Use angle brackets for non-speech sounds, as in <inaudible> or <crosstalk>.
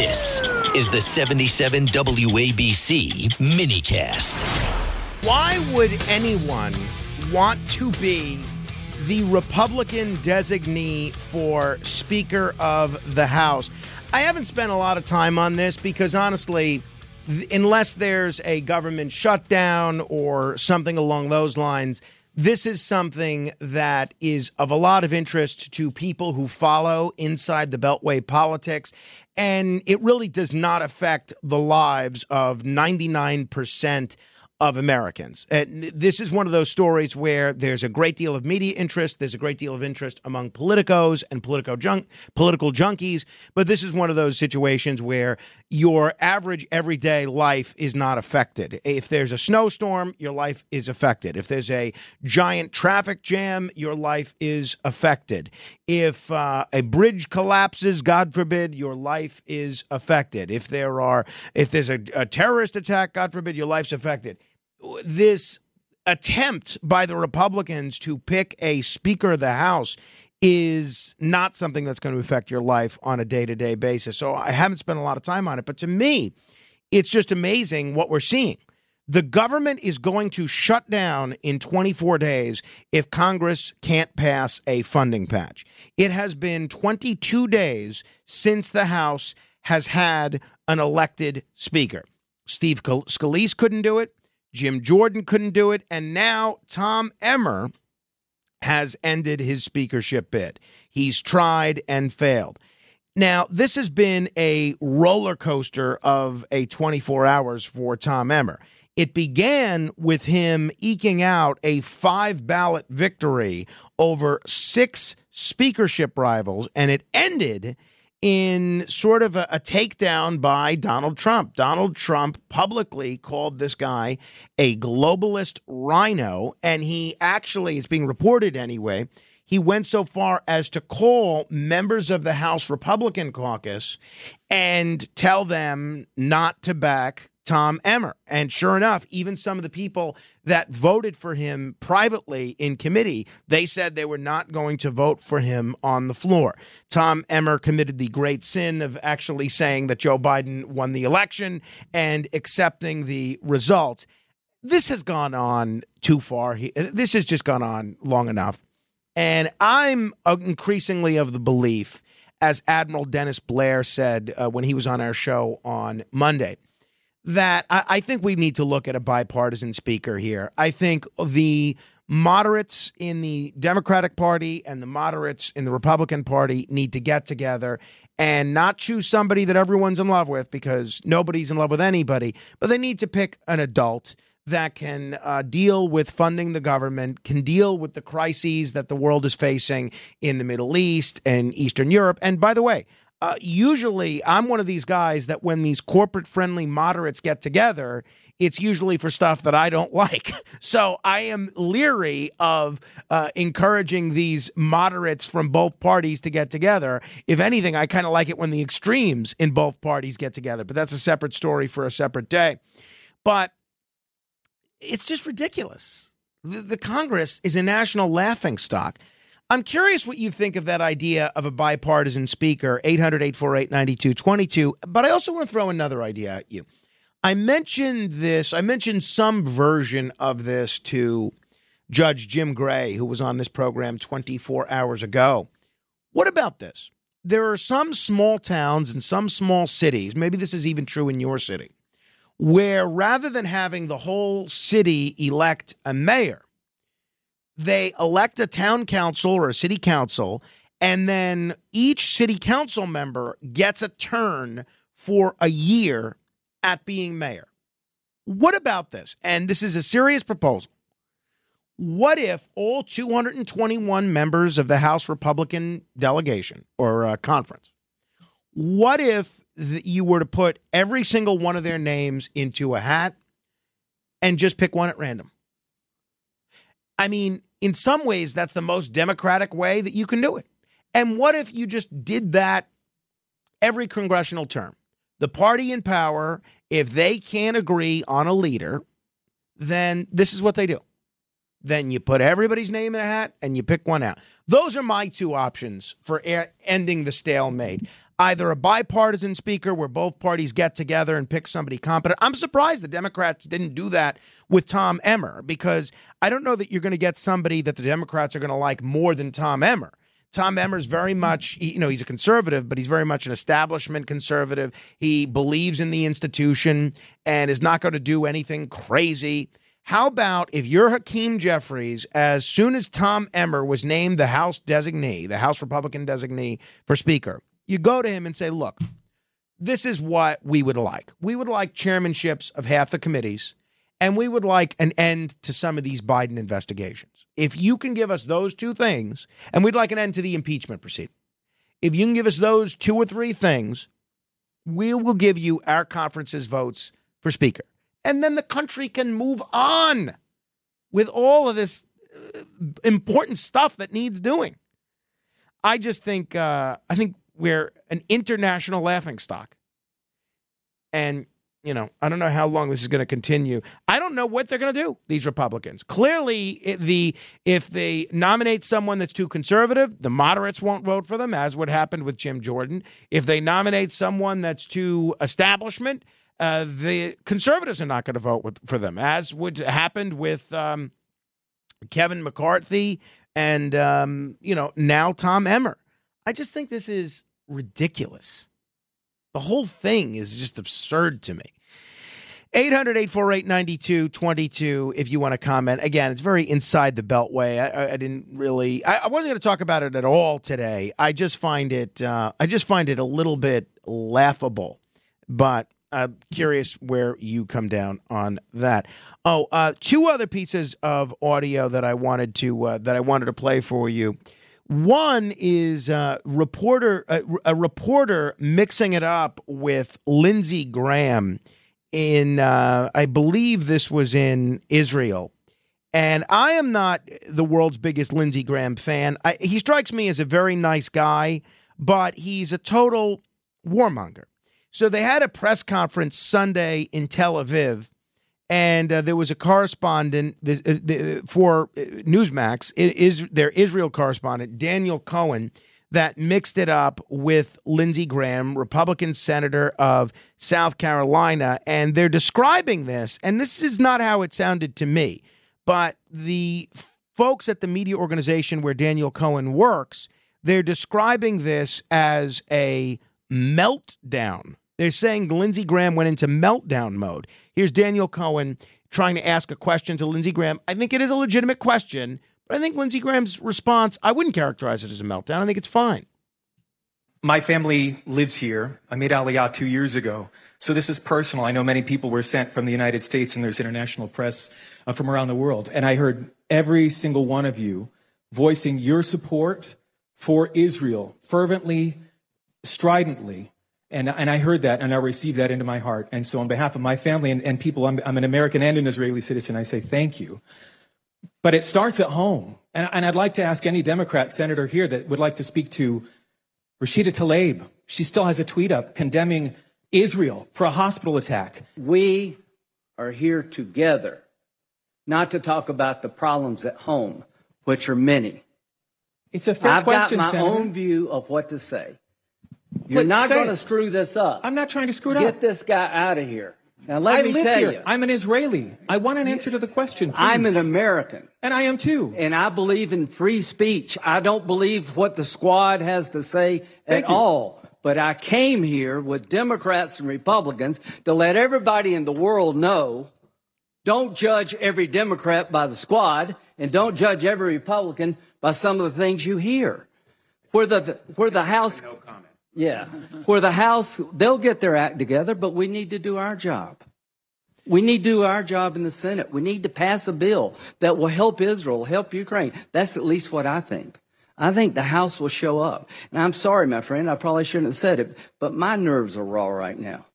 This is the 77 WABC minicast. Why would anyone want to be the Republican designee for Speaker of the House? I haven't spent a lot of time on this because honestly, unless there's a government shutdown or something along those lines, this is something that is of a lot of interest to people who follow inside the Beltway politics. And it really does not affect the lives of 99% of Americans. And this is one of those stories where there's a great deal of media interest, there's a great deal of interest among politicos and politico junk, political junkies, but this is one of those situations where your average everyday life is not affected. If there's a snowstorm, your life is affected. If there's a giant traffic jam, your life is affected. If uh, a bridge collapses, God forbid, your life is affected. If there are if there's a, a terrorist attack, God forbid, your life's affected this attempt by the Republicans to pick a Speaker of the House is not something that's going to affect your life on a day to day basis. So I haven't spent a lot of time on it, but to me, it's just amazing what we're seeing. The government is going to shut down in 24 days if Congress can't pass a funding patch. It has been 22 days since the House has had an elected speaker. Steve Scalise couldn't do it. Jim Jordan couldn't do it. And now Tom Emmer has ended his speakership bid. He's tried and failed. Now, this has been a roller coaster of a 24 hours for Tom Emmer. It began with him eking out a five ballot victory over six speakership rivals, and it ended in sort of a, a, takedown by Donald Trump. Donald Trump publicly called this guy a globalist RINO, and he actually, it's being reported anyway, he went so far as to call members of the House Republican caucus and tell them not to back Tom Emmer. And sure enough, even some of the people that voted for him privately in committee, they said they were not going to vote for him on the floor. Tom Emmer committed the great sin of actually saying that Joe Biden won the election and accepting the result. This has gone on too far. This has just gone on long enough. And I'm increasingly of the belief, as Admiral Dennis Blair said uh, when he was on our show on Monday, that I, I think we need to look at a bipartisan speaker here. I think the moderates in the Democratic Party and the moderates in the Republican Party need to get together and not choose somebody that everyone's in love with because nobody's in love with anybody, but they need to pick an adult that can uh, deal with funding the government, can deal with the crises that the world is facing in the Middle East and Eastern Europe. And by the way, uh, usually I'm one of these guys that when these corporate friendly moderates get together, it's usually for stuff that I don't <laughs> like. So I am leery of uh, encouraging these moderates from both parties to get together. If anything, I kind of like it when the extremes in both parties get together, but that's a separate story for a separate day. But it's just ridiculous. The, the Congress is a national laughing stock. I'm curious what you think of that idea of a bipartisan speaker, 800 848 9222. But I also want to throw another idea at you. I mentioned this, I mentioned some version of this to Judge Jim Gray, who was on this program 24 hours ago. What about this? There are some small towns and some small cities, maybe this is even true in your city, where rather than having the whole city elect a mayor, they elect a town council or a city council, and then each city council member gets a turn for a year at being mayor. What about this? And this is a serious proposal. What if all 221 members of the House Republican delegation or uh, conference, what if you were to put every single one of their names into a hat and just pick one at random? I mean, in some ways, that's the most democratic way that you can do it. And what if you just did that every congressional term? The party in power, if they can't agree on a leader, then this is what they do. Then you put everybody's name in a hat and you pick one out. Those are my two options for ending the stalemate. Either a bipartisan speaker where both parties get together and pick somebody competent. I'm surprised the Democrats didn't do that with Tom Emmer because I don't know that you're going to get somebody that the Democrats are going to like more than Tom Emmer. Tom Emmer is very much, you know, he's a conservative, but he's very much an establishment conservative. He believes in the institution and is not going to do anything crazy. How about if you're Hakeem Jeffries, as soon as Tom Emmer was named the House designee, the House Republican designee for Speaker, you go to him and say, look, this is what we would like. We would like chairmanships of half the committees, and we would like an end to some of these Biden investigations. If you can give us those two things, and we'd like an end to the impeachment proceeding, if you can give us those two or three things, we will give you our conference's votes for Speaker. And then the country can move on with all of this uh, important stuff that needs doing. I just think uh, I think we're an international laughing stock. And, you know, I don't know how long this is going to continue. I don't know what they're going to do, these Republicans. Clearly, the if they nominate someone that's too conservative, the moderates won't vote for them, as what happened with Jim Jordan. If they nominate someone that's too establishment, uh, the conservatives are not going to vote with, for them, as would happened with um, Kevin McCarthy and, um, you know, now Tom Emmer. I just think this is ridiculous. The whole thing is just absurd to me. 800 848 9222 if you want to comment. Again, it's very inside the beltway. I, I didn't really, I, I wasn't going to talk about it at all today. I just find it, uh, I just find it a little bit laughable. But I'm curious where you come down on that. Oh, uh, two other pieces of audio that I wanted to uh, that I wanted to play for you. One is uh, reporter uh, a reporter mixing it up with Lindsey Graham in uh, I believe this was in Israel. And I am not the world's biggest Lindsey Graham fan. I, he strikes me as a very nice guy, but he's a total warmonger. So they had a press conference Sunday in Tel Aviv and uh, there was a correspondent uh, for uh, Newsmax, is their Israel correspondent Daniel Cohen that mixed it up with Lindsey Graham, Republican senator of South Carolina, and they're describing this, and this is not how it sounded to me, but the folks at the media organization where Daniel Cohen works, they're describing this as a meltdown they're saying Lindsey Graham went into meltdown mode. Here's Daniel Cohen trying to ask a question to Lindsey Graham. I think it is a legitimate question, but I think Lindsey Graham's response, I wouldn't characterize it as a meltdown. I think it's fine. My family lives here. I made Aliyah two years ago. So this is personal. I know many people were sent from the United States and there's international press uh, from around the world. And I heard every single one of you voicing your support for Israel fervently, stridently, and, and I heard that and I received that into my heart. And so, on behalf of my family and, and people, I'm, I'm an American and an Israeli citizen, I say thank you. But it starts at home. And, and I'd like to ask any Democrat senator here that would like to speak to Rashida Tlaib. She still has a tweet up condemning Israel for a hospital attack. We are here together, not to talk about the problems at home, which are many. It's a fair I've question, got my Senator. own view of what to say. You're not going to screw this up. I'm not trying to screw it Get up. Get this guy out of here. Now let I me live tell here. you. I'm an Israeli. I want an answer to the question. Please. I'm an American. And I am too. And I believe in free speech. I don't believe what the squad has to say Thank at you. all. But I came here with Democrats and Republicans to let everybody in the world know don't judge every Democrat by the squad and don't judge every Republican by some of the things you hear. Where the, where the House. No comment. Yeah. Where the House, they'll get their act together, but we need to do our job. We need to do our job in the Senate. We need to pass a bill that will help Israel, help Ukraine. That's at least what I think. I think the House will show up. And I'm sorry, my friend, I probably shouldn't have said it, but my nerves are raw right now.